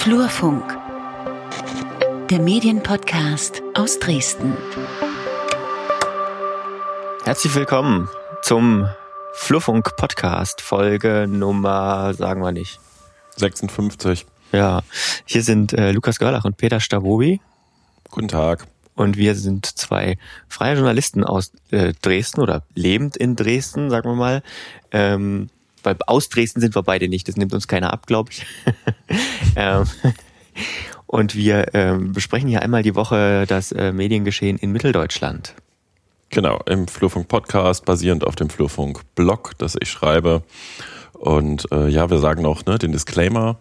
Flurfunk, der Medienpodcast aus Dresden. Herzlich willkommen zum Flurfunk Podcast, Folge Nummer, sagen wir nicht. 56. Ja, hier sind äh, Lukas Görlach und Peter Stavobi. Guten Tag. Und wir sind zwei freie Journalisten aus äh, Dresden oder lebend in Dresden, sagen wir mal. Ähm, weil aus Dresden sind wir beide nicht, das nimmt uns keiner ab, glaube ich. ähm, und wir ähm, besprechen hier einmal die Woche das äh, Mediengeschehen in Mitteldeutschland. Genau, im Flurfunk Podcast, basierend auf dem Flurfunk Blog, das ich schreibe. Und äh, ja, wir sagen auch ne, den Disclaimer.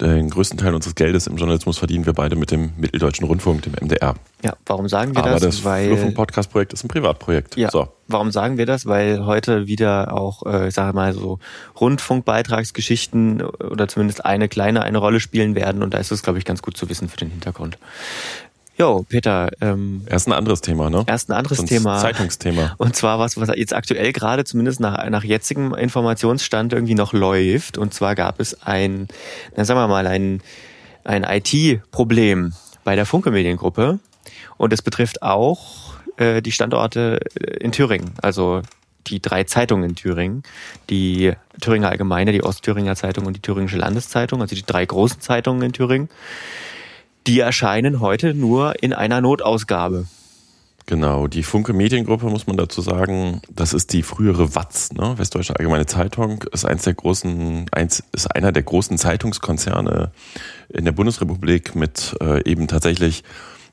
Den größten Teil unseres Geldes im Journalismus verdienen wir beide mit dem Mitteldeutschen Rundfunk, dem MDR. Ja, warum sagen wir Aber das? das Weil Flurfunk-Podcast-Projekt ist ein Privatprojekt. Ja. So. Warum sagen wir das? Weil heute wieder auch, äh, ich sage mal so, Rundfunkbeitragsgeschichten oder zumindest eine kleine eine Rolle spielen werden und da ist es, glaube ich, ganz gut zu wissen für den Hintergrund. Jo, Peter, ähm, Erst ein anderes Thema, ne? erst ein anderes Sonst Thema. Zeitungsthema. Und zwar was, was jetzt aktuell gerade zumindest nach, nach jetzigem Informationsstand irgendwie noch läuft. Und zwar gab es ein, dann sagen wir mal, ein, ein IT-Problem bei der Funke Mediengruppe. Und es betrifft auch äh, die Standorte äh, in Thüringen. Also die drei Zeitungen in Thüringen. Die Thüringer Allgemeine, die Ostthüringer Zeitung und die Thüringische Landeszeitung. Also die drei großen Zeitungen in Thüringen. Die erscheinen heute nur in einer Notausgabe. Genau, die Funke Mediengruppe muss man dazu sagen, das ist die frühere WAZ, ne? Westdeutsche Allgemeine Zeitung, ist eins der großen, eins, ist einer der großen Zeitungskonzerne in der Bundesrepublik mit äh, eben tatsächlich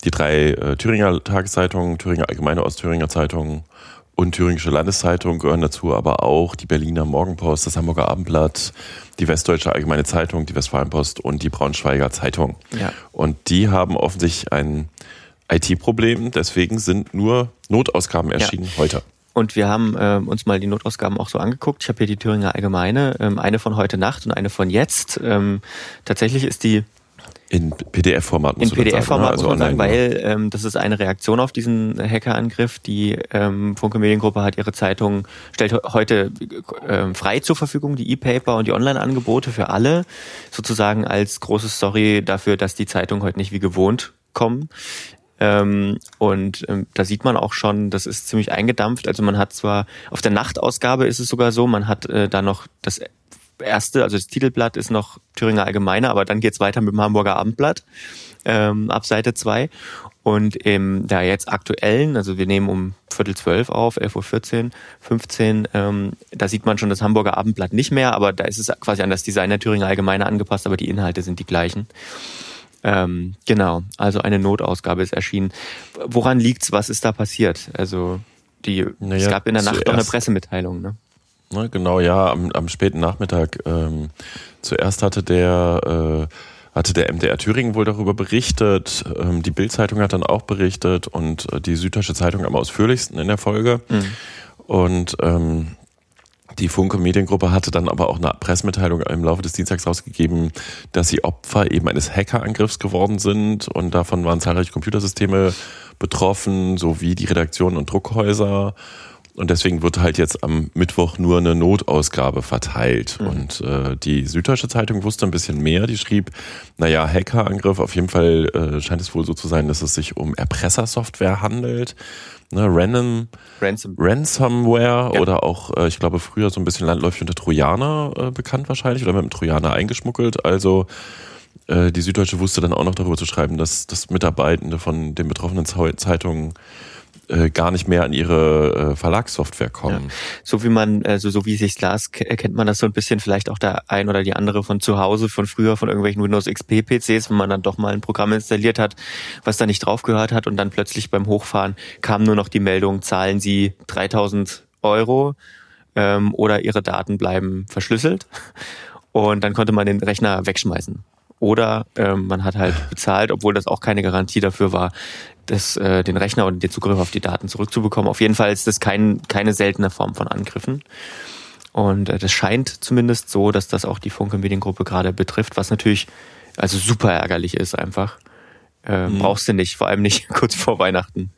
die drei äh, Thüringer Tageszeitungen, Thüringer Allgemeine Ostthüringer Zeitung und Thüringische Landeszeitung gehören dazu, aber auch die Berliner Morgenpost, das Hamburger Abendblatt, die Westdeutsche Allgemeine Zeitung, die Westfalenpost und die Braunschweiger Zeitung. Ja. Und die haben offensichtlich ein IT-Problem, deswegen sind nur Notausgaben erschienen heute. Und wir haben ähm, uns mal die Notausgaben auch so angeguckt. Ich habe hier die Thüringer Allgemeine, ähm, eine von heute Nacht und eine von jetzt. Ähm, tatsächlich ist die In PDF-Format in du das PDF-Format, sagen, muss ne? man sagen, weil ähm, das ist eine Reaktion auf diesen Hackerangriff. Die ähm, Funke Mediengruppe hat ihre Zeitung, stellt he- heute ähm, frei zur Verfügung, die E-Paper und die Online-Angebote für alle, sozusagen als große Story dafür, dass die Zeitungen heute nicht wie gewohnt kommen. Ähm, und ähm, da sieht man auch schon, das ist ziemlich eingedampft. Also man hat zwar, auf der Nachtausgabe ist es sogar so, man hat äh, da noch das erste, also das Titelblatt ist noch Thüringer Allgemeine, aber dann geht's weiter mit dem Hamburger Abendblatt ähm, ab Seite 2. Und im da jetzt aktuellen, also wir nehmen um Viertel zwölf auf, 11.14 Uhr, 15, ähm, da sieht man schon das Hamburger Abendblatt nicht mehr, aber da ist es quasi an das Design der Thüringer Allgemeine angepasst, aber die Inhalte sind die gleichen. Ähm, genau, also eine Notausgabe ist erschienen. Woran liegt's? Was ist da passiert? Also die, es Naja, gab in der Nacht noch eine Pressemitteilung, ne? Ne, genau, ja, am, am späten Nachmittag. Ähm, zuerst hatte der, äh, hatte der MDR Thüringen wohl darüber berichtet, ähm, die Bild-Zeitung hat dann auch berichtet und äh, die Süddeutsche Zeitung am ausführlichsten in der Folge. Und ähm, die Funke Mediengruppe hatte dann aber auch eine Pressemitteilung im Laufe des Dienstags rausgegeben, dass sie Opfer eben eines Hackerangriffs geworden sind und davon waren zahlreiche Computersysteme betroffen, sowie die Redaktionen und Druckhäuser. Und deswegen wird halt jetzt am Mittwoch nur eine Notausgabe verteilt. Und äh, die Süddeutsche Zeitung wusste ein bisschen mehr. Die schrieb, naja, Hackerangriff, auf jeden Fall äh, scheint es wohl so zu sein, dass es sich um Erpressersoftware handelt. Ne, Random, Ransom. Ransomware Ja. oder auch, äh, ich glaube, früher so ein bisschen landläufig unter Trojaner äh, bekannt wahrscheinlich oder mit dem Trojaner eingeschmuggelt. Also äh, die Süddeutsche wusste dann auch noch darüber zu schreiben, dass, dass Mitarbeitende von den betroffenen Zeitungen äh, gar nicht mehr an ihre äh, Verlagssoftware kommen. So wie man, also so wie sich's las, ke- kennt man das so ein bisschen vielleicht auch der ein oder die andere von zu Hause, von früher, von irgendwelchen Windows XP PCs, wenn man dann doch mal ein Programm installiert hat, was da nicht drauf gehört hat und dann plötzlich beim Hochfahren kam nur noch die Meldung, zahlen Sie 3000 Euro ähm, oder Ihre Daten bleiben verschlüsselt und dann konnte man den Rechner wegschmeißen. Oder ähm, man hat halt bezahlt, obwohl das auch keine Garantie dafür war, das, äh, den Rechner und den Zugriff auf die Daten zurückzubekommen. Auf jeden Fall ist das kein, keine seltene Form von Angriffen. Und äh, das scheint zumindest so, dass das auch die Funke Mediengruppe gerade betrifft, was natürlich also super ärgerlich ist einfach. Äh, Brauchst du nicht, vor allem nicht kurz vor Weihnachten.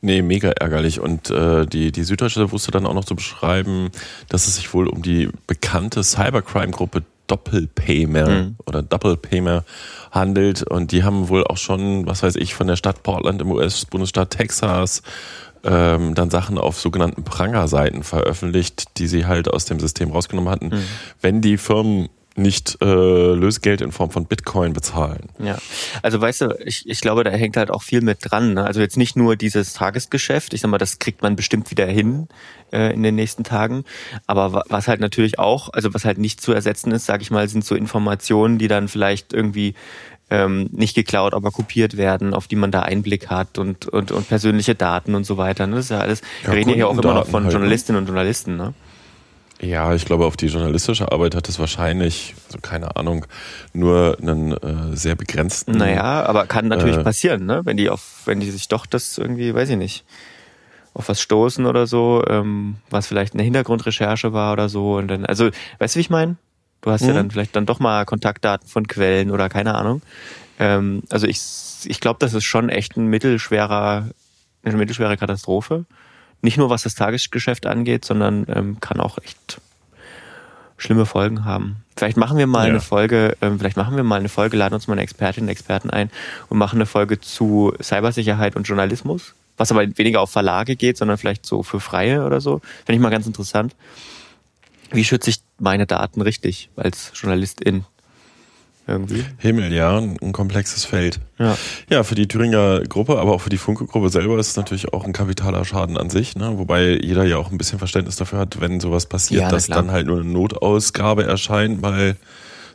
Nee, mega ärgerlich. Und äh, die, die Süddeutsche wusste dann auch noch zu beschreiben, dass es sich wohl um die bekannte Cybercrime-Gruppe Doppelpaymer mhm. oder Doppelpaymer handelt. Und die haben wohl auch schon, was weiß ich, von der Stadt Portland im US-Bundesstaat Texas ähm, dann Sachen auf sogenannten Pranger-Seiten veröffentlicht, die sie halt aus dem System rausgenommen hatten. Mhm. Wenn die Firmen nicht äh, Lösegeld in Form von Bitcoin bezahlen. Ja, also weißt du, ich, ich glaube, da hängt halt auch viel mit dran. Ne? Also jetzt nicht nur dieses Tagesgeschäft, ich sag mal, das kriegt man bestimmt wieder hin äh, in den nächsten Tagen. Aber was halt natürlich auch, also was halt nicht zu ersetzen ist, sage ich mal, sind so Informationen, die dann vielleicht irgendwie ähm, nicht geklaut, aber kopiert werden, auf die man da Einblick hat und, und, und persönliche Daten und so weiter. Ne? Das ist ja alles, ja, wir reden ja auch immer noch von halt, ne? Journalistinnen und Journalisten, ne? Ja, ich glaube, auf die journalistische Arbeit hat es wahrscheinlich, also keine Ahnung, nur einen äh, sehr begrenzten. Naja, aber kann natürlich äh, passieren, ne? Wenn die auf, wenn die sich doch das irgendwie, weiß ich nicht, auf was stoßen oder so, ähm, was vielleicht eine Hintergrundrecherche war oder so. Und dann, also, weißt du, wie ich meine? Du hast mhm. ja dann vielleicht dann doch mal Kontaktdaten von Quellen oder keine Ahnung. Ähm, also ich, ich glaube, das ist schon echt ein mittelschwerer, eine mittelschwere Katastrophe. Nicht nur was das Tagesgeschäft angeht, sondern ähm, kann auch echt schlimme Folgen haben. Vielleicht machen wir mal ja. eine Folge, ähm, vielleicht machen wir mal eine Folge, laden uns mal eine Expertin, Experten ein und machen eine Folge zu Cybersicherheit und Journalismus, was aber weniger auf Verlage geht, sondern vielleicht so für Freie oder so. Finde ich mal ganz interessant. Wie schütze ich meine Daten richtig als Journalistin? irgendwie. Himmel, ja, ein komplexes Feld. Ja. ja, für die Thüringer Gruppe, aber auch für die Funke-Gruppe selber ist es natürlich auch ein kapitaler Schaden an sich, ne? wobei jeder ja auch ein bisschen Verständnis dafür hat, wenn sowas passiert, ja, dass dann halt nur eine Notausgabe erscheint, weil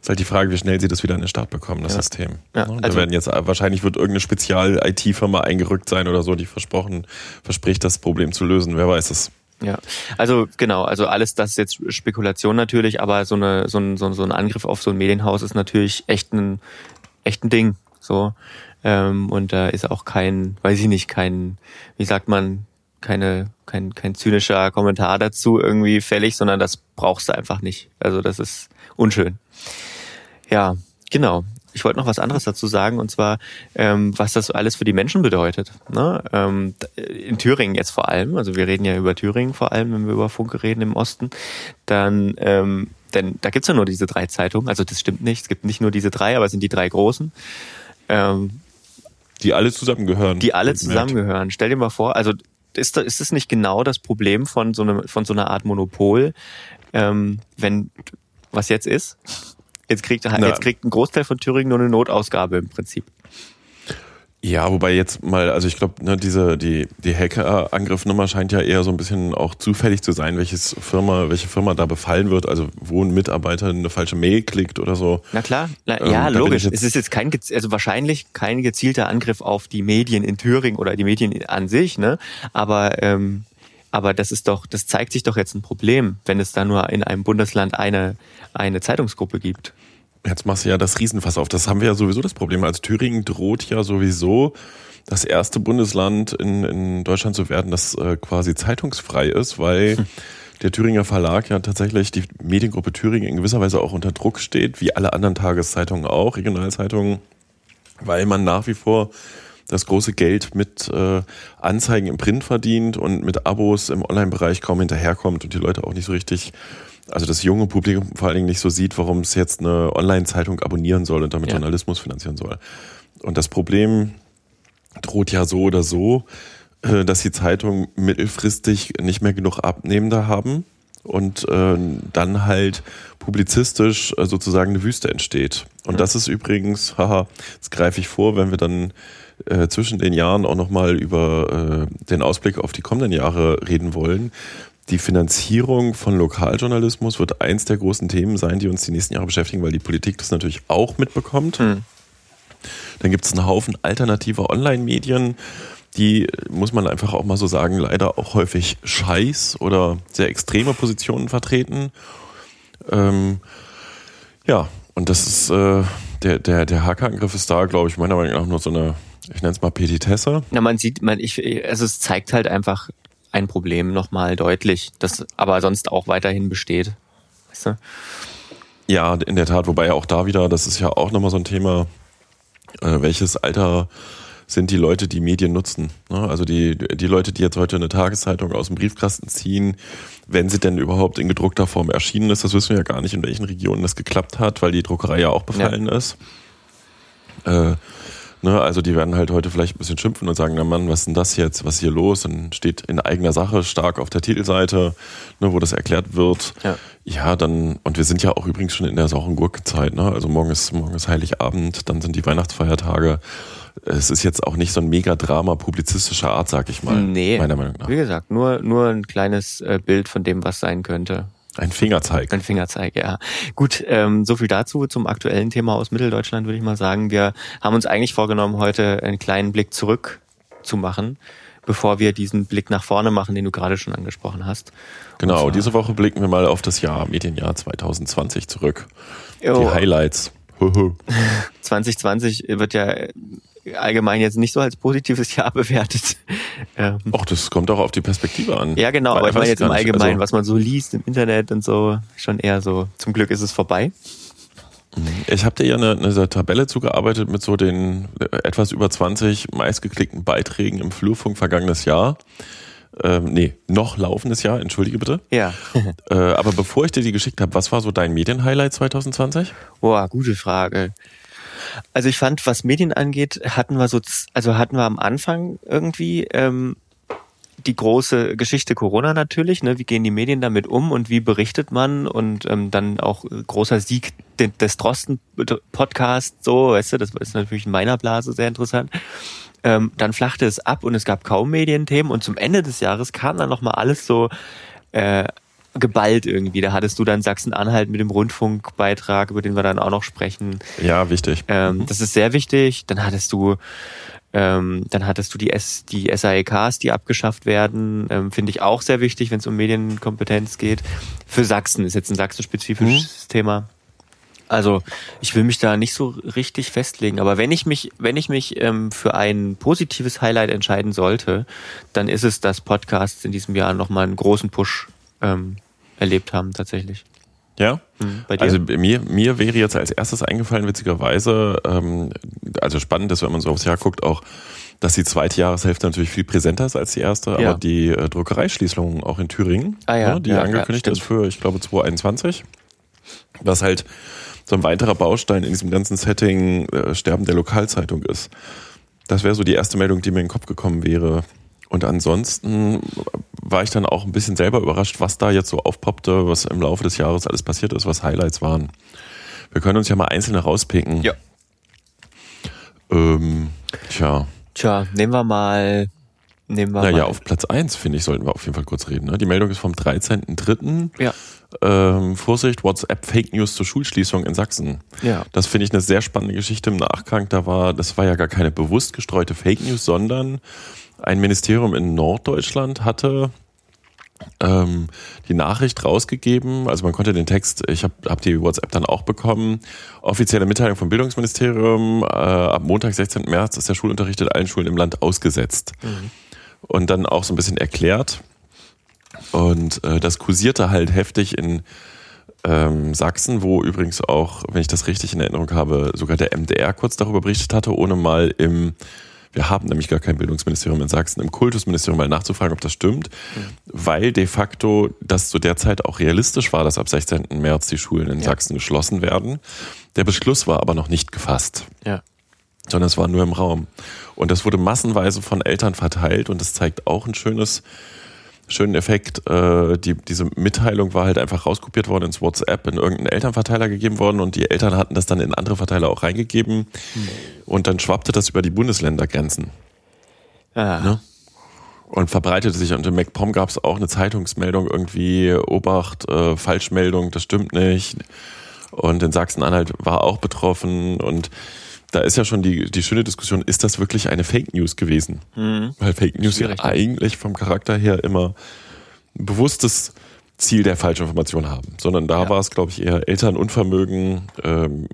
ist halt die Frage, wie schnell sie das wieder in den Start bekommen, das ja. System. Ja, ne? also da werden jetzt wahrscheinlich wird irgendeine Spezial-IT-Firma eingerückt sein oder so, die versprochen, verspricht, das Problem zu lösen. Wer weiß es. Ja, also genau, also alles das ist jetzt Spekulation natürlich, aber so, eine, so, ein, so, so ein Angriff auf so ein Medienhaus ist natürlich echt ein, echt ein Ding. So. Ähm, und da ist auch kein, weiß ich nicht, kein, wie sagt man, keine, kein, kein zynischer Kommentar dazu irgendwie fällig, sondern das brauchst du einfach nicht. Also das ist unschön. Ja, genau ich wollte noch was anderes dazu sagen, und zwar, ähm, was das alles für die Menschen bedeutet. Ne? Ähm, in Thüringen jetzt vor allem, also wir reden ja über Thüringen vor allem, wenn wir über Funke reden im Osten, dann, ähm, denn da gibt's ja nur diese drei Zeitungen, also das stimmt nicht, es gibt nicht nur diese drei, aber es sind die drei großen. Ähm, die alle zusammengehören. Die alle zusammengehören. Stell dir mal vor, also ist, ist das nicht genau das Problem von so, einem, von so einer Art Monopol, ähm, wenn was jetzt ist? Jetzt kriegt, Na. jetzt kriegt ein Großteil von Thüringen nur eine Notausgabe im Prinzip. Ja, wobei jetzt mal, also ich glaube, ne, diese die die Hacker-Angriffnummer scheint ja eher so ein bisschen auch zufällig zu sein, welches Firma, welche Firma da befallen wird. Also wo ein Mitarbeiter eine falsche Mail klickt oder so. Na klar, Na, ähm, ja logisch. Es ist jetzt kein, also wahrscheinlich kein gezielter Angriff auf die Medien in Thüringen oder die Medien an sich, ne? Aber ähm, aber das ist doch, das zeigt sich doch jetzt ein Problem, wenn es da nur in einem Bundesland eine, eine Zeitungsgruppe gibt. Jetzt machst du ja das Riesenfass auf. Das haben wir ja sowieso das Problem. Als Thüringen droht ja sowieso das erste Bundesland in, in Deutschland zu werden, das äh, quasi zeitungsfrei ist, weil hm. der Thüringer Verlag ja tatsächlich die Mediengruppe Thüringen in gewisser Weise auch unter Druck steht, wie alle anderen Tageszeitungen auch, Regionalzeitungen, weil man nach wie vor das große Geld mit äh, Anzeigen im Print verdient und mit Abos im Online-Bereich kaum hinterherkommt und die Leute auch nicht so richtig, also das junge Publikum vor allen Dingen nicht so sieht, warum es jetzt eine Online-Zeitung abonnieren soll und damit ja. Journalismus finanzieren soll. Und das Problem droht ja so oder so, äh, dass die Zeitungen mittelfristig nicht mehr genug Abnehmende haben und äh, dann halt publizistisch äh, sozusagen eine Wüste entsteht. Und das ist übrigens, haha, jetzt greife ich vor, wenn wir dann äh, zwischen den Jahren auch nochmal über äh, den Ausblick auf die kommenden Jahre reden wollen. Die Finanzierung von Lokaljournalismus wird eins der großen Themen sein, die uns die nächsten Jahre beschäftigen, weil die Politik das natürlich auch mitbekommt. Hm. Dann gibt es einen Haufen alternativer Online-Medien, die, muss man einfach auch mal so sagen, leider auch häufig Scheiß oder sehr extreme Positionen vertreten. Ähm, ja, und das ist äh, der, der, der Hackerangriff ist da, glaube ich, meiner Meinung nach nur so eine ich nenne es mal Petitesse. Na, man sieht, man, ich, also es zeigt halt einfach ein Problem nochmal deutlich, das aber sonst auch weiterhin besteht. Weißt du? Ja, in der Tat, wobei auch da wieder, das ist ja auch nochmal so ein Thema, äh, welches Alter sind die Leute, die Medien nutzen. Ne? Also die, die Leute, die jetzt heute eine Tageszeitung aus dem Briefkasten ziehen, wenn sie denn überhaupt in gedruckter Form erschienen ist. Das wissen wir ja gar nicht, in welchen Regionen das geklappt hat, weil die Druckerei ja auch befallen ja. ist. Äh, Ne, also die werden halt heute vielleicht ein bisschen schimpfen und sagen, na Mann, was ist denn das jetzt, was ist hier los? Und steht in eigener Sache stark auf der Titelseite, ne, wo das erklärt wird. Ja. ja, dann, und wir sind ja auch übrigens schon in der sauren Gurkezeit, ne? Also morgen ist, morgen ist Heiligabend, dann sind die Weihnachtsfeiertage. Es ist jetzt auch nicht so ein Megadrama publizistischer Art, sag ich mal. Nee, meiner Meinung nach. Wie gesagt, nur, nur ein kleines äh, Bild von dem, was sein könnte. Ein Fingerzeig. Ein Fingerzeig, ja. Gut, ähm, so viel dazu zum aktuellen Thema aus Mitteldeutschland, würde ich mal sagen. Wir haben uns eigentlich vorgenommen, heute einen kleinen Blick zurück zu machen, bevor wir diesen Blick nach vorne machen, den du gerade schon angesprochen hast. Genau, zwar, diese Woche blicken wir mal auf das Jahr, Medienjahr 2020 zurück. Jo. Die Highlights. 2020 wird ja allgemein jetzt nicht so als positives Jahr bewertet. Ähm, Ach, das kommt auch auf die Perspektive an. Ja, genau, aber ich meine jetzt im Allgemeinen, also, was man so liest im Internet und so, schon eher so, zum Glück ist es vorbei. Mhm. Ich habe dir ja eine, eine Tabelle zugearbeitet mit so den äh, etwas über 20 meistgeklickten Beiträgen im Flurfunk vergangenes Jahr. Ähm, nee, noch laufendes Jahr, entschuldige bitte. Ja. äh, aber bevor ich dir die geschickt habe, was war so dein Medienhighlight 2020? Boah, gute Frage. Also ich fand, was Medien angeht, hatten wir so, also hatten wir am Anfang irgendwie ähm, die große Geschichte Corona natürlich. Ne? Wie gehen die Medien damit um und wie berichtet man? Und ähm, dann auch großer Sieg des Drosten-Podcasts, so, weißt du, das ist natürlich in meiner Blase sehr interessant. Ähm, dann flachte es ab und es gab kaum Medienthemen und zum Ende des Jahres kam dann nochmal alles so äh, geballt irgendwie. Da hattest du dann Sachsen-Anhalt mit dem Rundfunkbeitrag, über den wir dann auch noch sprechen. Ja, wichtig. Ähm, das ist sehr wichtig. Dann hattest du ähm, dann hattest du die, S, die SAEKs, die abgeschafft werden, ähm, finde ich auch sehr wichtig, wenn es um Medienkompetenz geht. Für Sachsen ist jetzt ein sachsenspezifisches mhm. Thema. Also ich will mich da nicht so richtig festlegen, aber wenn ich mich, wenn ich mich ähm, für ein positives Highlight entscheiden sollte, dann ist es, dass Podcasts in diesem Jahr nochmal einen großen Push ähm, erlebt haben tatsächlich. Ja, mhm. also mir, mir wäre jetzt als erstes eingefallen, witzigerweise, ähm, also spannend ist, wenn man so aufs Jahr guckt, auch, dass die zweite Jahreshälfte natürlich viel präsenter ist als die erste, ja. aber die äh, Druckereischließung auch in Thüringen, ah, ja. ne, die ja, angekündigt ist für, ich glaube, 2021, was halt so ein weiterer Baustein in diesem ganzen Setting äh, Sterben der Lokalzeitung ist. Das wäre so die erste Meldung, die mir in den Kopf gekommen wäre. Und ansonsten war ich dann auch ein bisschen selber überrascht, was da jetzt so aufpoppte, was im Laufe des Jahres alles passiert ist, was Highlights waren. Wir können uns ja mal einzelne rauspicken. Ja. Ähm, tja. Tja, nehmen wir mal. Nehmen wir naja, mal. auf Platz 1, finde ich, sollten wir auf jeden Fall kurz reden. Ne? Die Meldung ist vom 13.03. Ja. Ähm, Vorsicht, WhatsApp Fake News zur Schulschließung in Sachsen. Ja. Das finde ich eine sehr spannende Geschichte im Nachgang. Da war, das war ja gar keine bewusst gestreute Fake News, sondern ein Ministerium in Norddeutschland hatte ähm, die Nachricht rausgegeben, also man konnte den Text, ich habe hab die WhatsApp dann auch bekommen, offizielle Mitteilung vom Bildungsministerium, äh, ab Montag, 16. März ist der Schulunterricht in allen Schulen im Land ausgesetzt. Mhm. Und dann auch so ein bisschen erklärt. Und äh, das kursierte halt heftig in ähm, Sachsen, wo übrigens auch, wenn ich das richtig in Erinnerung habe, sogar der MDR kurz darüber berichtet hatte, ohne mal im wir haben nämlich gar kein Bildungsministerium in Sachsen, im Kultusministerium mal nachzufragen, ob das stimmt, mhm. weil de facto das zu der Zeit auch realistisch war, dass ab 16. März die Schulen in ja. Sachsen geschlossen werden. Der Beschluss war aber noch nicht gefasst. Ja. Sondern es war nur im Raum. Und das wurde massenweise von Eltern verteilt und das zeigt auch ein schönes schönen Effekt. Äh, die, diese Mitteilung war halt einfach rauskopiert worden ins WhatsApp, in irgendeinen Elternverteiler gegeben worden und die Eltern hatten das dann in andere Verteiler auch reingegeben. Mhm. Und dann schwappte das über die Bundesländergrenzen. Ah. Ne? Und verbreitete sich. Und in MacPom gab es auch eine Zeitungsmeldung irgendwie, Obacht, äh, Falschmeldung, das stimmt nicht. Und in Sachsen-Anhalt war auch betroffen und da ist ja schon die, die schöne Diskussion, ist das wirklich eine Fake News gewesen? Mhm. Weil Fake News ja eigentlich vom Charakter her immer ein bewusstes Ziel der Falschinformation haben, sondern da ja. war es, glaube ich, eher Elternunvermögen ähm,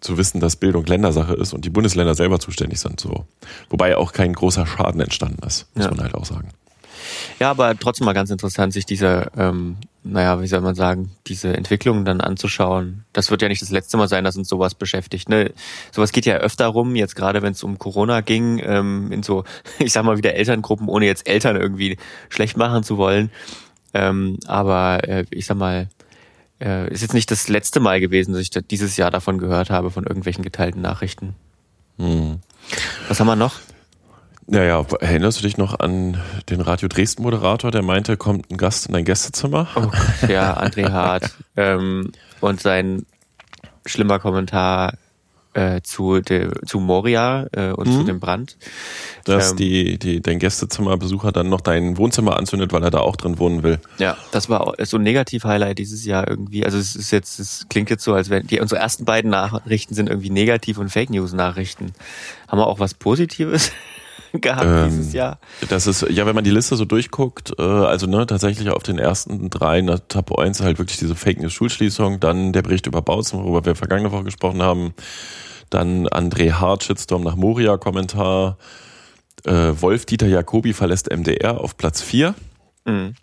zu wissen, dass Bildung Ländersache ist und die Bundesländer selber zuständig sind. So, wobei auch kein großer Schaden entstanden ist, muss ja. man halt auch sagen. Ja, aber trotzdem mal ganz interessant, sich diese, ähm, naja, wie soll man sagen, diese Entwicklungen dann anzuschauen. Das wird ja nicht das letzte Mal sein, dass uns sowas beschäftigt. Ne? Sowas geht ja öfter rum, jetzt gerade wenn es um Corona ging, ähm, in so, ich sag mal wieder Elterngruppen, ohne jetzt Eltern irgendwie schlecht machen zu wollen. Ähm, aber äh, ich sag mal, äh, ist jetzt nicht das letzte Mal gewesen, dass ich da dieses Jahr davon gehört habe, von irgendwelchen geteilten Nachrichten. Hm. Was haben wir noch? Naja, erinnerst du dich noch an den Radio Dresden Moderator, der meinte, kommt ein Gast in dein Gästezimmer? Oh Gott, ja, André Hart. ähm, und sein schlimmer Kommentar äh, zu, de, zu Moria äh, und zu Mhm. dem Brand. Dass Ähm. die, die, dein Gästezimmerbesucher dann noch dein Wohnzimmer anzündet, weil er da auch drin wohnen will. Ja, das war auch so ein Negativ-Highlight dieses Jahr irgendwie. Also es ist jetzt, es klingt jetzt so, als wenn die unsere ersten beiden Nachrichten sind irgendwie Negativ- und Fake News-Nachrichten. Haben wir auch was Positives gehabt Ähm, dieses Jahr? Das ist, ja, wenn man die Liste so durchguckt, äh, also ne, tatsächlich auf den ersten drei, na, Top 1 halt wirklich diese Fake News Schulschließung, dann der Bericht über Bautzen, worüber wir vergangene Woche gesprochen haben, dann André Hart, Shitstorm nach Moria, Kommentar, äh, Wolf-Dieter Jacobi verlässt MDR auf Platz 4 Mhm.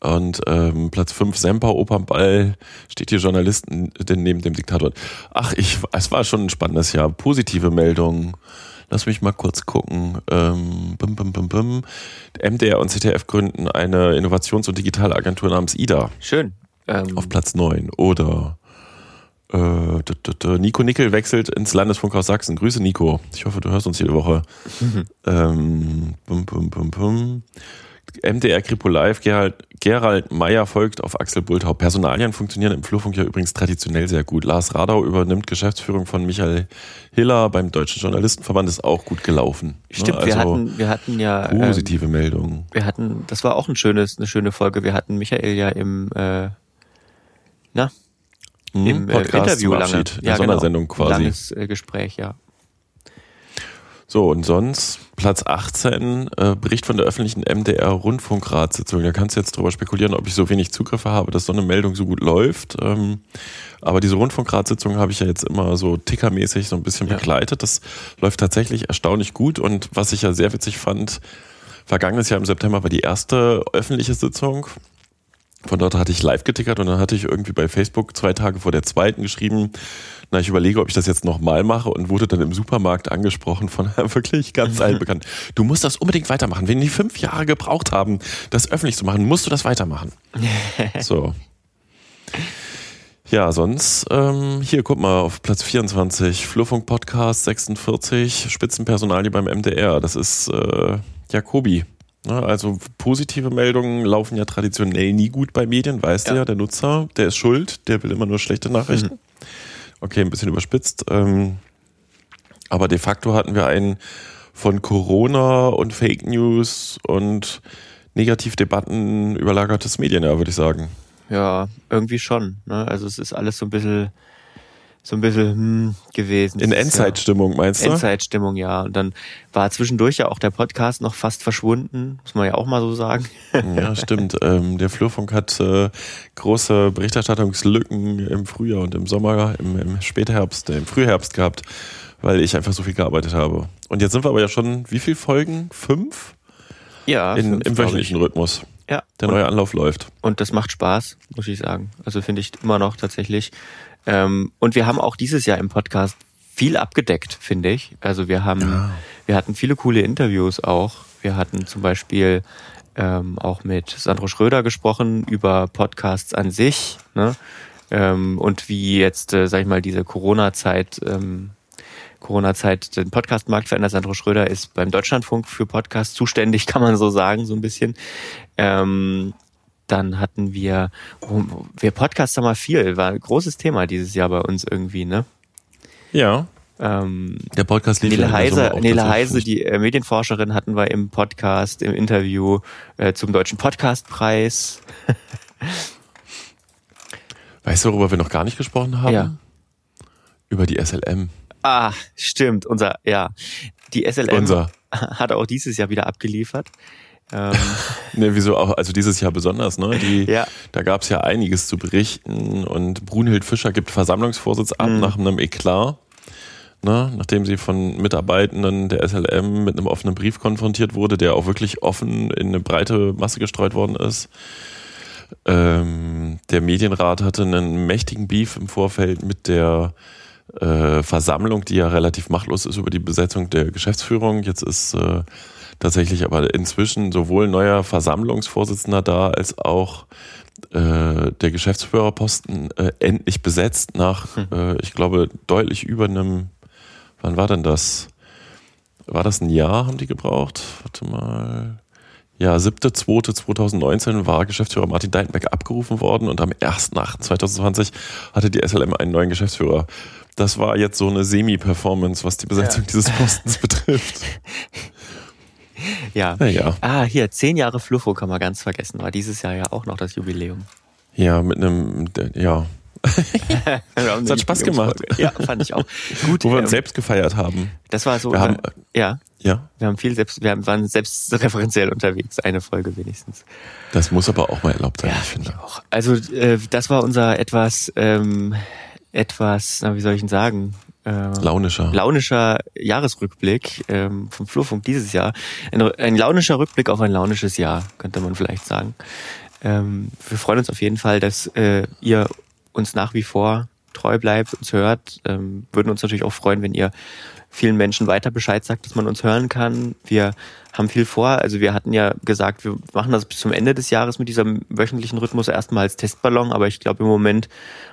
und ähm, Platz 5 Semper Opernball steht hier Journalisten denn neben dem Diktator. Ach, ich, es war schon ein spannendes Jahr. Positive Meldungen. Lass mich mal kurz gucken. Ähm, bim, bim, bim, bim. MDR und ZDF gründen eine Innovations- und Digitalagentur namens IDA Schön. Ähm, auf Platz 9. Oder äh, d- d- d- Nico Nickel wechselt ins Landesfunkhaus Sachsen. Grüße Nico. Ich hoffe, du hörst uns jede Woche. ähm, bum, bum, bum, bum. MDR Kripo Live, Gerald, Gerald Meyer folgt auf Axel Bulthau. Personalien funktionieren im Flurfunk ja übrigens traditionell sehr gut. Lars Radau übernimmt Geschäftsführung von Michael Hiller beim Deutschen Journalistenverband, ist auch gut gelaufen. Stimmt, Ne? wir Also hatten, wir hatten ja, ähm, positive Meldungen. wir hatten, das war auch ein schönes, eine schöne Folge. Wir hatten Michael ja im, äh, na, Mhm, im äh, Podcast Interview lange. Eine Sondersendung quasi. Ein langes äh, Gespräch, ja. So, und sonst Platz 18, äh, Bericht von der öffentlichen MDR-Rundfunkratssitzung. Da kannst du jetzt drüber spekulieren, ob ich so wenig Zugriffe habe, dass so eine Meldung so gut läuft. Ähm, aber diese Rundfunkratssitzung habe ich ja jetzt immer so tickermäßig so ein bisschen Ja. begleitet. Das läuft tatsächlich erstaunlich gut. Und was ich ja sehr witzig fand, vergangenes Jahr im September war die erste öffentliche Sitzung. Von dort hatte ich live getickert und dann hatte ich irgendwie bei Facebook zwei Tage vor der zweiten geschrieben, na, ich überlege, ob ich das jetzt nochmal mache und wurde dann im Supermarkt angesprochen von einem wirklich ganz altbekannt. Du musst das unbedingt weitermachen. Wenn die fünf Jahre gebraucht haben, das öffentlich zu machen, musst du das weitermachen. so. Ja, sonst, ähm, hier, guck mal, auf Platz 24, Flurfunk Podcast 46, Spitzenpersonalie beim MDR. Das ist äh, Jacobi. Ne, also positive Meldungen laufen ja traditionell nie gut bei Medien, weißt Ja. du ja, der Nutzer, der ist schuld, der will immer nur schlechte Nachrichten. Okay, ein bisschen überspitzt. Ähm, aber de facto hatten wir einen von Corona und Fake News und Negativdebatten überlagertes Medienjahr, würde ich sagen. Ja, irgendwie schon. Ne? Also es ist alles so ein bisschen, so ein bisschen hm, gewesen. In Endzeitstimmung, meinst du? Endzeitstimmung, ja. Und dann war zwischendurch ja auch der Podcast noch fast verschwunden, muss man ja auch mal so sagen. Ja, stimmt. Ähm, der Flurfunk hat äh, große Berichterstattungslücken im Frühjahr und im Sommer, im, im Spätherbst, äh, im Frühherbst gehabt, weil ich einfach so viel gearbeitet habe. Und jetzt sind wir aber ja schon, wie viele Folgen? Fünf? Ja, In, fünf, Im wöchentlichen Rhythmus. Ja. Der neue Anlauf läuft. Und das macht Spaß, muss ich sagen. Also finde ich immer noch tatsächlich. Ähm, und wir haben auch dieses Jahr im Podcast viel abgedeckt, finde ich. Also wir haben, wir hatten viele coole Interviews auch. Wir hatten zum Beispiel ähm, auch mit Sandro Schröder gesprochen über Podcasts an sich ne? ähm, und wie jetzt, äh, sag ich mal, diese Corona-Zeit ähm, Corona-Zeit den Podcast-Markt verändert. Sandro Schröder ist beim Deutschlandfunk für Podcasts zuständig, kann man so sagen, so ein bisschen. Ähm, dann hatten wir, oh, wir Podcasts haben wir viel, war ein großes Thema dieses Jahr bei uns irgendwie, ne? Ja. Ähm, Der Podcast lief ja Nele Heise, Nele Heise, die äh, Medienforscherin, hatten wir im Podcast, im Interview äh, zum Deutschen Podcastpreis. Weißt du, worüber wir noch gar nicht gesprochen haben? Ja. Über die SLM. Ah, stimmt, unser, ja. Die SLM Unser. hat auch dieses Jahr wieder abgeliefert. Ähm, Ne, wieso auch, also dieses Jahr besonders, ne? Die, Ja. Da gab es ja einiges zu berichten und Brunhild Fischer gibt Versammlungsvorsitz ab Mhm. nach einem Eklat. Ne, nachdem sie von Mitarbeitenden der SLM mit einem offenen Brief konfrontiert wurde, der auch wirklich offen in eine breite Masse gestreut worden ist. Ähm, der Medienrat hatte einen mächtigen Beef im Vorfeld mit der äh, Versammlung, die ja relativ machtlos ist über die Besetzung der Geschäftsführung. Jetzt ist äh, tatsächlich aber inzwischen sowohl neuer Versammlungsvorsitzender da als auch äh, der Geschäftsführerposten äh, endlich besetzt nach, hm. äh, ich glaube, deutlich über einem, wann war denn das? War das ein Jahr, haben die gebraucht? Warte mal. Ja, 7.2.2019 war Geschäftsführer Martin Deitenbeck abgerufen worden und am 1.8.2020 hatte die SLM einen neuen Geschäftsführer. Das war jetzt so eine Semi-Performance, was die Besetzung ja. dieses Postens betrifft. Ja. Naja. Ah, hier, zehn Jahre Fluffo kann man ganz vergessen. War dieses Jahr ja auch noch das Jubiläum. Ja, mit einem, ja. das hat Spaß gemacht. Ja, fand ich auch. Gut, Wo wir uns ähm, selbst gefeiert haben. Das war so. Wir haben, ja. Ja. Wir haben viel selbst, wir waren selbstreferenziell unterwegs, eine Folge wenigstens. Das muss aber auch mal erlaubt sein, ja, ich finde. Ich auch. Also äh, das war unser etwas, ähm, etwas, na, wie soll ich denn sagen? Äh, launischer. Launischer Jahresrückblick ähm, vom Flurfunk dieses Jahr. Ein, ein launischer Rückblick auf ein launisches Jahr, könnte man vielleicht sagen. Ähm, wir freuen uns auf jeden Fall, dass äh, ihr uns nach wie vor treu bleibt, uns hört. Ähm, würden uns natürlich auch freuen, wenn ihr vielen Menschen weiter Bescheid sagt, dass man uns hören kann. Wir haben viel vor. Also wir hatten ja gesagt, wir machen das bis zum Ende des Jahres mit diesem wöchentlichen Rhythmus erstmal als Testballon, aber ich glaube im Moment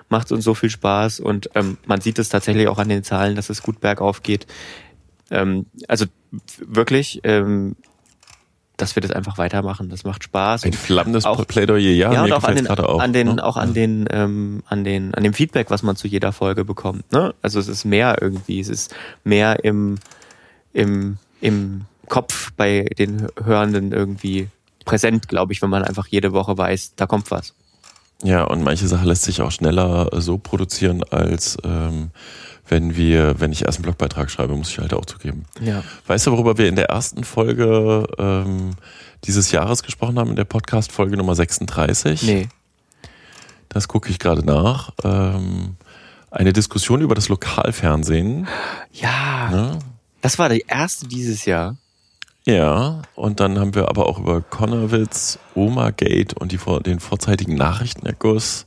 macht es uns so viel Spaß und ähm, man sieht es tatsächlich auch an den Zahlen, dass es gut bergauf geht. Ähm, also wirklich, ähm, dass wir das einfach weitermachen. Das macht Spaß. Ein flammendes auch, Plädoyer, ja, ja und auch an den, auch, an den, ne? auch an den, ähm, an den, an dem Feedback, was man zu jeder Folge bekommt. Ne? Also es ist mehr irgendwie, es ist mehr im, im, im Kopf bei den Hörenden irgendwie präsent, glaube ich, wenn man einfach jede Woche weiß, da kommt was. Ja, und manche Sache lässt sich auch schneller so produzieren als ähm, wenn wir, wenn ich erst einen Blogbeitrag schreibe, muss ich halt auch zugeben. Ja. Weißt du, worüber wir in der ersten Folge ähm, dieses Jahres gesprochen haben, in der Podcast-Folge Nummer 36? Nee. Das gucke ich gerade nach. Ähm, eine Diskussion über das Lokalfernsehen. Ja. Ne? Das war die erste dieses Jahr. Ja, und dann haben wir aber auch über Connerwitz, Oma Gate und die, den vorzeitigen Nachrichtenerguss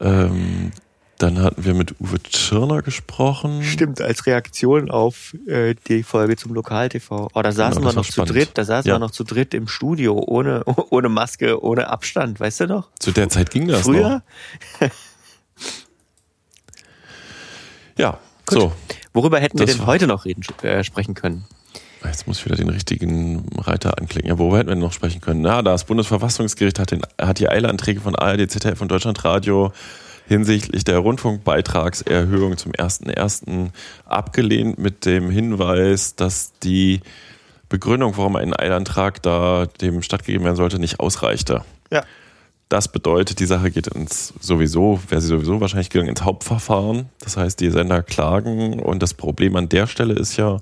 ähm, dann hatten wir mit Uwe Tschirner gesprochen. Stimmt, als Reaktion auf äh, die Folge zum Lokal-TV. Oh, da saßen genau, wir noch zu dritt, da saßen ja. wir noch zu dritt im Studio, ohne, ohne Maske, ohne Abstand, weißt du noch? Zu der Zeit ging das Früher? noch. ja, Gut. so. Worüber hätten das wir denn heute noch reden, äh, sprechen können? Jetzt muss ich wieder den richtigen Reiter anklicken. Ja, worüber hätten wir denn noch sprechen können? Na, das Bundesverfassungsgericht hat, den, hat die Eilanträge von ARD, ZDF und Deutschlandradio hinsichtlich der Rundfunkbeitragserhöhung zum 1.1. abgelehnt mit dem Hinweis, dass die Begründung, warum ein Eilantrag da dem stattgegeben werden sollte, nicht ausreichte. Ja. Das bedeutet, die Sache geht ins sowieso, wäre sie sowieso wahrscheinlich gegangen, ins Hauptverfahren. Das heißt, die Sender klagen und das Problem an der Stelle ist ja,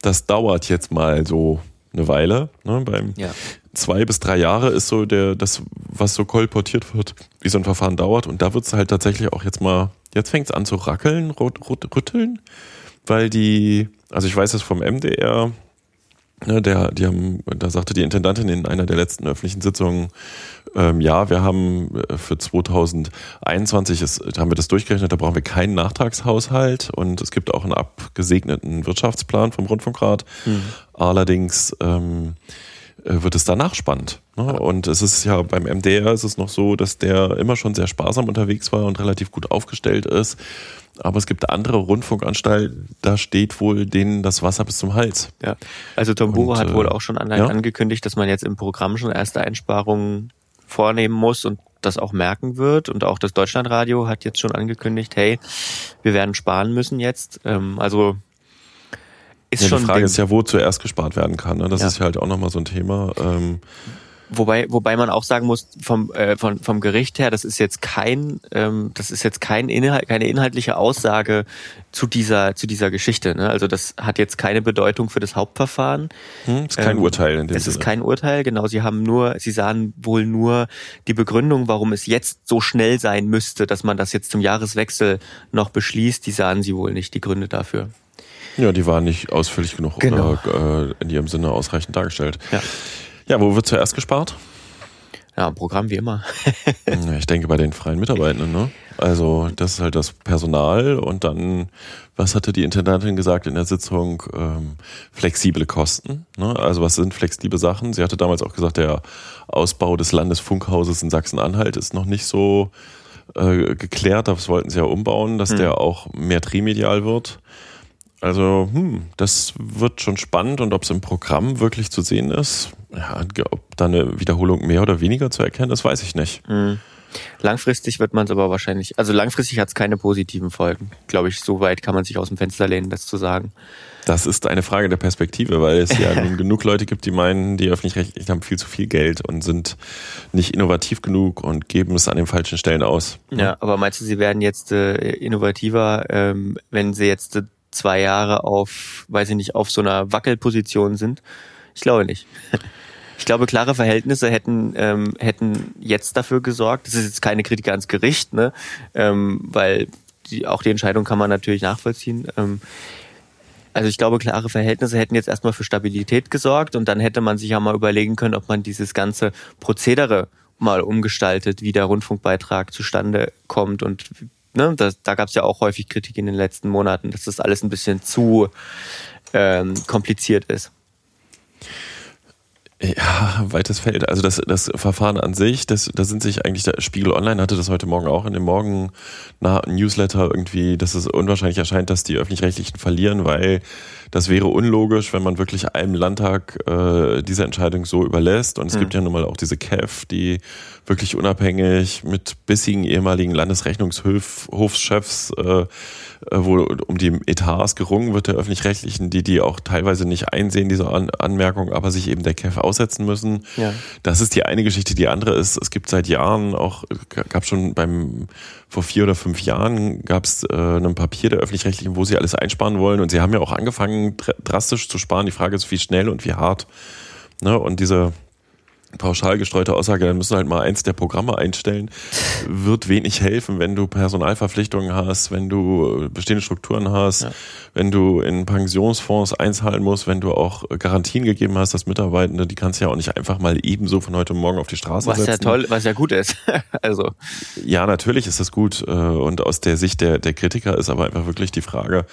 das dauert jetzt mal so eine Weile. Ne? Beim ja zwei bis drei Jahre ist so der, das, was so kolportiert wird, wie so ein Verfahren dauert. Und da wird es halt tatsächlich auch jetzt mal, jetzt fängt es an zu rackeln, rütteln, weil die, also ich weiß es vom MDR, ne, der, die haben, da sagte die Intendantin in einer der letzten öffentlichen Sitzungen, ähm, ja, wir haben äh, für 2021 ist, haben wir das durchgerechnet, da brauchen wir keinen Nachtragshaushalt und es gibt auch einen abgesegneten Wirtschaftsplan vom Rundfunkrat. Mhm. Allerdings ähm, äh, wird es danach spannend. Ne? Und es ist ja beim MDR ist es noch so, dass der immer schon sehr sparsam unterwegs war und relativ gut aufgestellt ist. Aber es gibt andere Rundfunkanstalten, da steht wohl denen das Wasser bis zum Hals. Ja. Also Tom Bure hat wohl äh, auch schon ja? angekündigt, dass man jetzt im Programm schon erste Einsparungen vornehmen muss und das auch merken wird. Und auch das Deutschlandradio hat jetzt schon angekündigt, hey, wir werden sparen müssen jetzt. Ähm, also ist ja, schon. Die Frage ist ja, wo zuerst gespart werden kann. Ne? Das ja. ist ja halt auch nochmal so ein Thema. Ähm, Wobei, wobei man auch sagen muss, vom, äh, vom, vom Gericht her, das ist jetzt kein, ähm, das ist jetzt kein Inhalt, keine inhaltliche Aussage zu dieser, zu dieser Geschichte. Ne? Also das hat jetzt keine Bedeutung für das Hauptverfahren. Hm, ist kein ähm, Urteil in dem Es Sinne. ist kein Urteil, genau. Sie haben nur, sie sahen wohl nur die Begründung, warum es jetzt so schnell sein müsste, dass man das jetzt zum Jahreswechsel noch beschließt. Die sahen sie wohl nicht, die Gründe dafür. Ja, die waren nicht ausführlich genug genau. oder äh, in ihrem Sinne ausreichend dargestellt. Ja. ja, wo wird zuerst gespart? Ja, Programm wie immer. ich denke bei den freien Mitarbeitenden, ne? Also das ist halt das Personal und dann, was hatte die Intendantin gesagt in der Sitzung? Ähm, flexible Kosten. Ne? Also was sind flexible Sachen? Sie hatte damals auch gesagt, der Ausbau des Landesfunkhauses in Sachsen-Anhalt ist noch nicht so äh, geklärt. Das wollten sie ja umbauen, dass hm. der auch mehr trimedial wird. Also, hm, das wird schon spannend und ob es im Programm wirklich zu sehen ist, ja, ob da eine Wiederholung mehr oder weniger zu erkennen ist, weiß ich nicht. Hm. Langfristig wird man es aber wahrscheinlich, also langfristig hat es keine positiven Folgen. Glaube ich, so weit kann man sich aus dem Fenster lehnen, das zu sagen. Das ist eine Frage der Perspektive, weil es ja nun genug Leute gibt, die meinen, die öffentlich-rechtlichen haben viel zu viel Geld und sind nicht innovativ genug und geben es an den falschen Stellen aus. Ja, aber meinst du, sie werden jetzt äh, innovativer, ähm, wenn sie jetzt äh, zwei Jahre auf, weiß ich nicht, auf so einer Wackelposition sind? Ich glaube nicht. Ich glaube, klare Verhältnisse hätten, ähm, hätten jetzt dafür gesorgt. Das ist jetzt keine Kritik ans Gericht, ne? Ähm, weil die, auch die Entscheidung kann man natürlich nachvollziehen. Ähm, also ich glaube, klare Verhältnisse hätten jetzt erstmal für Stabilität gesorgt und dann hätte man sich ja mal überlegen können, ob man dieses ganze Prozedere mal umgestaltet, wie der Rundfunkbeitrag zustande kommt und ne, das, da gab es ja auch häufig Kritik in den letzten Monaten, dass das alles ein bisschen zu ähm, kompliziert ist. Ja, weites Feld. Also das, das Verfahren an sich, das, da sind sich eigentlich, der Spiegel Online hatte das heute Morgen auch in dem Morgen Newsletter irgendwie, dass es unwahrscheinlich erscheint, dass die Öffentlich-Rechtlichen verlieren, weil das wäre unlogisch, wenn man wirklich einem Landtag äh, diese Entscheidung so überlässt. Und es mhm. gibt ja nun mal auch diese KEF, die wirklich unabhängig mit bissigen ehemaligen Landesrechnungshofschefs, äh, äh, wo um die Etats gerungen wird der öffentlich-rechtlichen, die die auch teilweise nicht einsehen, diese An Anmerkung, aber sich eben der KEF aussetzen müssen. Ja. Das ist die eine Geschichte. Die andere ist, es gibt seit Jahren auch, gab schon beim vor vier oder fünf Jahren gab es äh, ein Papier der öffentlich-rechtlichen, wo sie alles einsparen wollen. Und sie haben ja auch angefangen, drastisch zu sparen. Die Frage ist, wie schnell und wie hart. Ne? Und diese pauschal gestreute Aussage, dann müssen halt mal eins der Programme einstellen, wird wenig helfen, wenn du Personalverpflichtungen hast, wenn du bestehende Strukturen hast, ja. wenn du in Pensionsfonds einzahlen musst, wenn du auch Garantien gegeben hast, dass Mitarbeitende, die kannst du ja auch nicht einfach mal ebenso von heute Morgen auf die Straße was setzen. Was ja toll, was ja gut ist. also. Ja, natürlich ist das gut. Äh, und aus der Sicht der, der Kritiker ist aber einfach wirklich die Frage,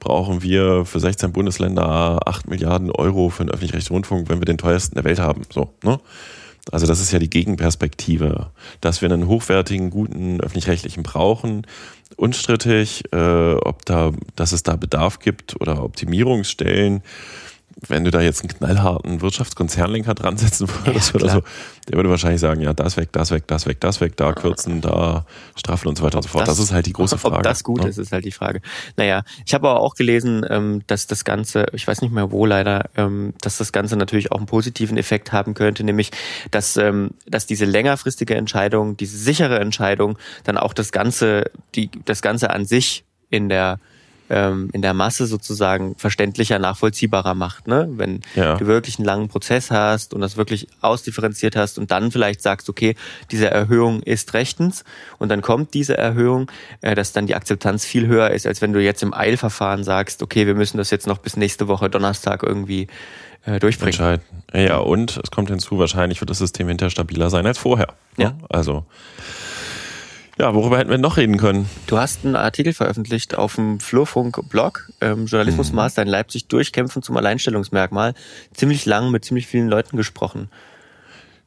brauchen wir für 16 Bundesländer 8 Milliarden Euro für den öffentlich-rechtlichen Rundfunk, wenn wir den teuersten der Welt haben. So, ne? Also das ist ja die Gegenperspektive, dass wir einen hochwertigen, guten öffentlich-rechtlichen brauchen. Unstrittig, äh, ob da, dass es da Bedarf gibt oder Optimierungsstellen wenn du da jetzt einen knallharten Wirtschaftskonzernlenker dran setzen würdest ja, oder so, der würde wahrscheinlich sagen, ja, das weg, das weg, das weg, das weg, da kürzen, da straffen und so weiter und so fort. Das, das ist halt die große Frage. Ob das gut ne? ist, ist halt die Frage. Naja, ich habe aber auch gelesen, ähm, dass das Ganze, ich weiß nicht mehr wo leider, ähm, dass das Ganze natürlich auch einen positiven Effekt haben könnte, nämlich, dass, ähm, dass diese längerfristige Entscheidung, diese sichere Entscheidung, dann auch das Ganze, die, das Ganze an sich in der ähm, in der Masse sozusagen verständlicher, nachvollziehbarer macht. Ne? Wenn ja. du wirklich einen langen Prozess hast und das wirklich ausdifferenziert hast und dann vielleicht sagst, okay, diese Erhöhung ist rechtens und dann kommt diese Erhöhung, äh, dass dann die Akzeptanz viel höher ist, als wenn du jetzt im Eilverfahren sagst, okay, wir müssen das jetzt noch bis nächste Woche Donnerstag irgendwie äh, durchbringen. Entscheiden. Ja, und es kommt hinzu, wahrscheinlich wird das System hinterher stabiler sein als vorher. Ne? Ja. Also ja, worüber hätten wir noch reden können? Du hast einen Artikel veröffentlicht auf dem Flurfunk-Blog, ähm, Journalismusmaster mhm. in Leipzig durchkämpfen zum Alleinstellungsmerkmal. Ziemlich lang mit ziemlich vielen Leuten gesprochen.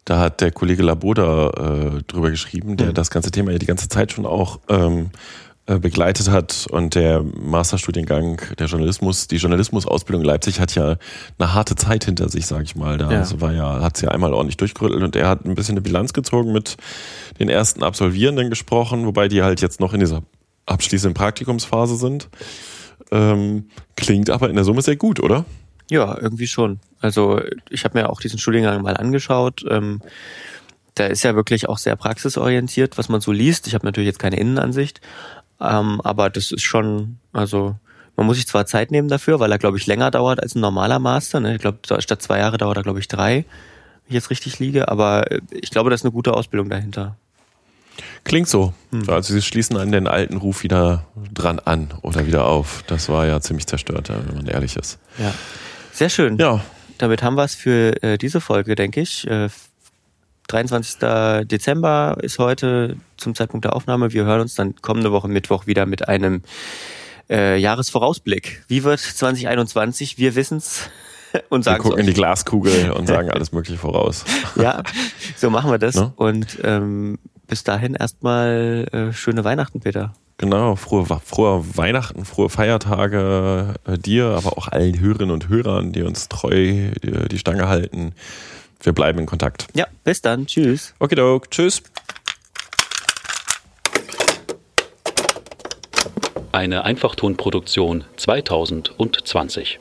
Da hat der Kollege Laboda äh, drüber geschrieben, der mhm. das ganze Thema ja die ganze Zeit schon auch ähm, äh, begleitet hat und der Masterstudiengang der Journalismus, die Journalismusausbildung in Leipzig hat ja eine harte Zeit hinter sich, sag ich mal. Da ja. also war ja, hat sie ja einmal ordentlich durchgerüttelt und er hat ein bisschen eine Bilanz gezogen mit den ersten Absolvierenden gesprochen, wobei die halt jetzt noch in dieser abschließenden Praktikumsphase sind. Ähm, klingt aber in der Summe sehr gut, oder? Ja, irgendwie schon. Also ich habe mir auch diesen Studiengang mal angeschaut. Ähm, da ist ja wirklich auch sehr praxisorientiert, was man so liest. Ich habe natürlich jetzt keine Innenansicht, ähm, aber das ist schon, also man muss sich zwar Zeit nehmen dafür, weil er, glaube ich, länger dauert als ein normaler Master. Ne? Ich glaube, statt zwei Jahre dauert er, glaube ich, drei, wenn ich jetzt richtig liege. Aber äh, ich glaube, da ist eine gute Ausbildung dahinter. Klingt so. Hm. Also sie schließen an den alten Ruf wieder dran an oder wieder auf. Das war ja ziemlich zerstört, wenn man ehrlich ist. Ja. Sehr schön. Ja. Damit haben wir es für äh, diese Folge, denke ich. Äh, 23. Dezember ist heute zum Zeitpunkt der Aufnahme. Wir hören uns dann kommende Woche Mittwoch wieder mit einem äh, Jahresvorausblick. Wie wird 2021? Wir wissen's und sagen Wir gucken in die Glaskugel und sagen alles Mögliche voraus. ja, so machen wir das. Ne? Und ähm, bis dahin erstmal äh, schöne Weihnachten, Peter. Genau, frohe, frohe Weihnachten, frohe Feiertage äh, dir, aber auch allen Hörerinnen und Hörern, die uns treu die, die Stange halten. Wir bleiben in Kontakt. Ja, bis dann. Tschüss. Okay, tschüss. Eine Einfachtonproduktion 2020.